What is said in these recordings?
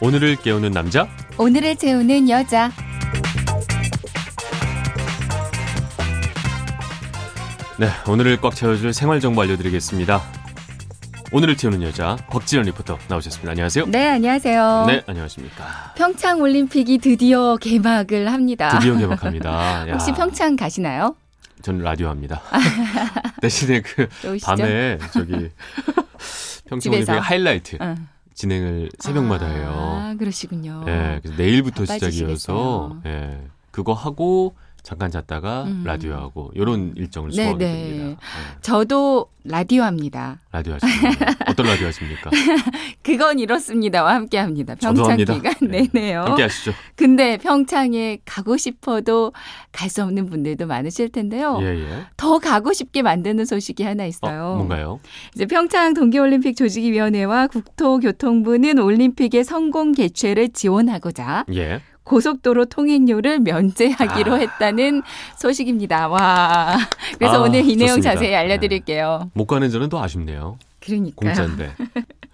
오늘을 깨우는 남자 오늘을 채우는 여자. 네 오늘을 꽉 채워줄 생활 정보 알려드리겠습니다 오늘을 채우는 여자 곽지연 리포터 나오셨습니다 안녕하세요 네, 안녕하세요. 네 안녕하십니까 평창 올림픽이 드디어 개막을 합니다. 드디어 개막합니다 야, 혹시 평창 가시나요? 저는 라디오 합니다 대신에 그? 밤에 저기 평창. 올림픽 하이라이트 응. 진행을 새벽마다 해요 아, 그러시군요. 예, 그래서 내일부터 바빠지시겠어요. 시작이어서 예, 그거 하고 잠깐 잤다가 음. 라디오 하고 이런 일정을 네, 소화하게 네. 됩니다. 예, 저도 라디오 합니다. 라디오 하십니다. 어떤 라디오 하십니까? 그건 이렇습니다와 함께 합니다. 평창. 기간 네. 내내요. 함께 하시죠. 근데 평창에 가고 싶어도 갈 수 없는 분들도 많으실 텐데요. 예, 예. 더 가고 싶게 만드는 소식이 하나 어, 있어요. 뭔가요? 이제 평창 동계올림픽 조직위원회와 국토교통부는 올림픽의 성공 개최를 지원하고자 예. 고속도로 통행료를 면제하기로 아. 했다는 소식입니다. 와. 그래서 아, 오늘 이 내용 좋습니다. 자세히 알려드릴게요. 못 가는 저는 더 아쉽네요. 그러니까요. 공짜인데.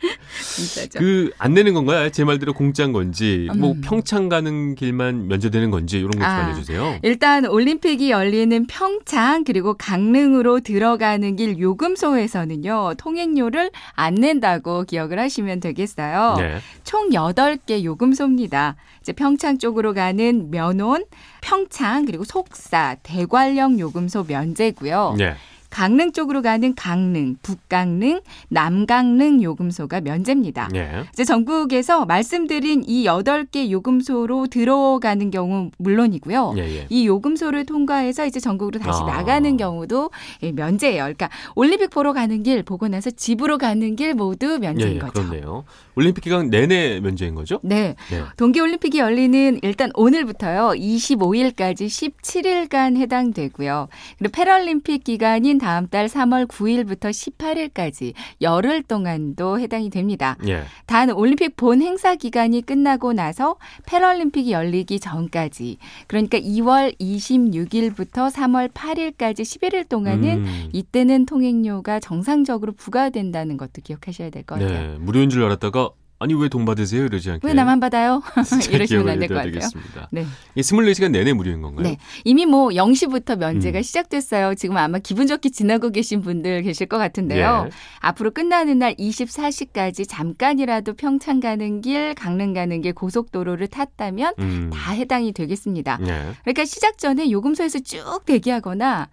진짜죠. 그 안 내는 건가요? 제 말대로 공짜인 건지, 뭐 음. 평창 가는 길만 면제되는 건지 이런 것좀 아. 알려주세요. 일단 올림픽이 열리는 평창 그리고 강릉으로 들어가는 길 요금소에서는요. 통행료를 안 낸다고 기억을 하시면 되겠어요. 네. 총 8개 요금소입니다. 이제 평창 쪽으로 가는 면온, 평창 그리고 속사, 대관령 요금소 면제고요. 네. 강릉 쪽으로 가는 강릉, 북강릉, 남강릉 요금소가 면제입니다. 네. 이제 전국에서 말씀드린 이 8개 요금소로 들어가는 경우 물론이고요. 예, 예. 이 요금소를 통과해서 이제 전국으로 다시 아. 나가는 경우도 예, 면제예요. 그러니까 올림픽 보러 가는 길 보고 나서 집으로 가는 길 모두 예, 면제인 예, 거죠. 그렇네요. 올림픽 기간 내내 면제인 거죠? 네. 네. 동계 올림픽이 열리는 일단 오늘부터요. 25일까지 17일간 해당되고요. 그리고 패럴림픽 기간인 다음 달 3월 9일부터 18일까지 열흘 동안도 해당이 됩니다. 예. 단 올림픽 본 행사 기간이 끝나고 나서 패럴림픽이 열리기 전까지 그러니까 2월 26일부터 3월 8일까지 11일 동안은 음. 이때는 통행료가 정상적으로 부과된다는 것도 기억하셔야 될 것 같아요. 네, 무료인 줄 알았다가 아니 왜 돈 받으세요 이러지 않게 왜 나만 받아요? 이러시면 안 될 것 같아요. 네. 이 24시간 내내 무료인 건가요? 네. 이미 뭐 0시부터 면제가 음. 시작됐어요. 지금 아마 기분 좋게 지나고 계신 분들 계실 것 같은데요. 예. 앞으로 끝나는 날 24시까지 잠깐이라도 평창 가는 길, 강릉 가는 길 고속도로를 탔다면 음. 다 해당이 되겠습니다. 예. 그러니까 시작 전에 요금소에서 쭉 대기하거나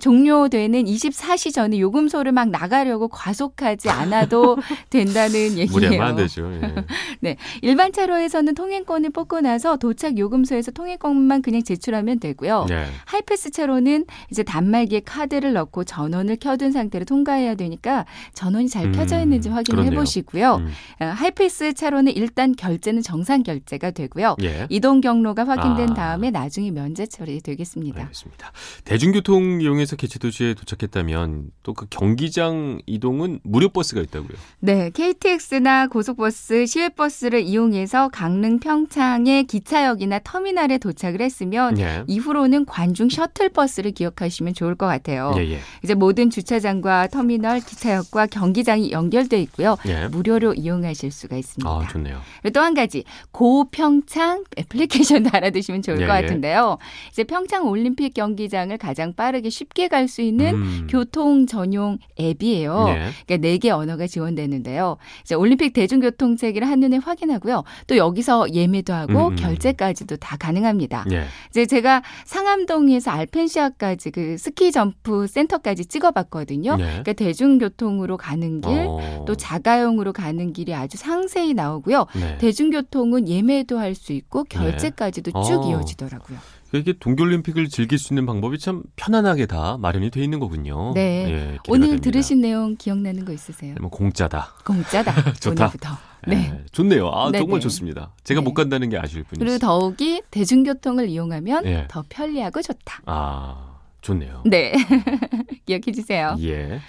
종료되는 24시 전에 요금소를 막 나가려고 과속하지 않아도 된다는 얘기예요. 무리하면 안 되죠. 예. 일반 차로에서는 통행권을 뽑고 나서 도착 요금소에서 통행권만 그냥 제출하면 되고요. 예. 하이패스 차로는 이제 단말기에 카드를 넣고 전원을 켜둔 상태로 통과해야 되니까 전원이 잘 켜져 음, 있는지 확인을 그렇네요. 해보시고요. 음. 어, 하이패스 차로는 일단 결제는 정상 결제가 되고요. 예. 이동 경로가 확인된 아. 다음에 나중에 면제 처리되겠습니다. 알겠습니다. 대중교통 이용해서 개최도시에 도착했다면 또 그 경기장 이동은 무료 버스가 있다고요. 네, KTX나 고속버스, 시외버스를 이용해서 강릉 평창의 기차역이나 터미널에 도착을 했으면 예. 이후로는 관중 셔틀버스를 기억하시면 좋을 것 같아요. 예, 예. 이제 모든 주차장과 터미널, 기차역과 경기장이 연결돼 있고요. 예. 무료로 이용하실 수가 있습니다. 아, 좋네요. 또 한 가지 고평창 애플리케이션도 알아두시면 좋을 예, 것 예. 같은데요. 이제 평창 올림픽 경기장을 가장 빠르게 쉽게 갈 수 있는 음. 교통 전용 앱이에요. 예. 그러니까 네 개 언어가 지원되는데요. 이제 올림픽 대중교통 체계를 한눈에 확인하고요. 또 여기서 예매도 하고 음, 음. 결제까지도 다 가능합니다. 예. 이제 제가 상암동에서 알펜시아까지 그 스키 점프 센터까지 찍어봤거든요. 예. 그러니까 대중교통으로 가는 길, 어. 또 자가용으로 가는 길이 아주 상세히 나오고요. 네. 대중교통은 예매도 할 수 있고 결제까지도 쭉 어. 이어지더라고요. 이게 동계올림픽을 즐길 수 있는 방법이 참 편안하게 다 마련이 돼 있는 거군요. 네. 예, 오늘 됩니다. 들으신 내용 기억나는 거 있으세요? 뭐 공짜다. 공짜다. 좋다. 오늘부터. 네. 예, 좋네요. 아, 네, 정말 네. 좋습니다. 제가 네. 못 간다는 게 아쉬울 그리고 뿐이지. 더욱이 대중교통을 이용하면 예. 더 편리하고 좋다. 아, 좋네요. 네. 기억해 주세요. 예.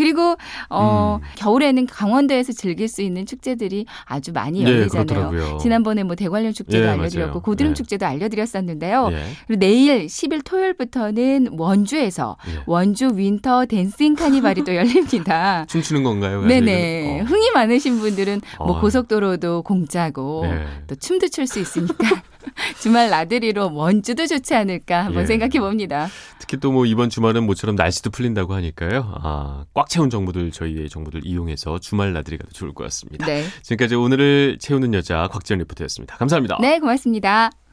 그리고 어 음. 겨울에는 강원도에서 즐길 수 있는 축제들이 아주 많이 네, 열리잖아요. 그렇더라고요. 지난번에 뭐 대관령 축제도 예, 알려드렸고 맞아요. 고드름 네. 축제도 알려드렸었는데요. 예. 그리고 내일 10일 토요일부터는 원주에서 예. 원주 윈터 댄싱 카니발이 또 열립니다. 춤추는 건가요? 네네. 가족들은? 어. 흥이 많으신 분들은 뭐 어. 고속도로도 공짜고 네. 또 춤도 출 수 있으니까 주말 나들이로 원주도 좋지 않을까 한번 예. 생각해 봅니다. 특히 또 뭐 이번 주말은 모처럼 날씨도 풀린다고 하니까요. 아, 꽉 채운 정보들 저희의 정보들 이용해서 주말 나들이 가도 좋을 것 같습니다. 네. 지금까지 오늘을 채우는 여자 곽지연 리포터였습니다. 감사합니다. 네, 고맙습니다.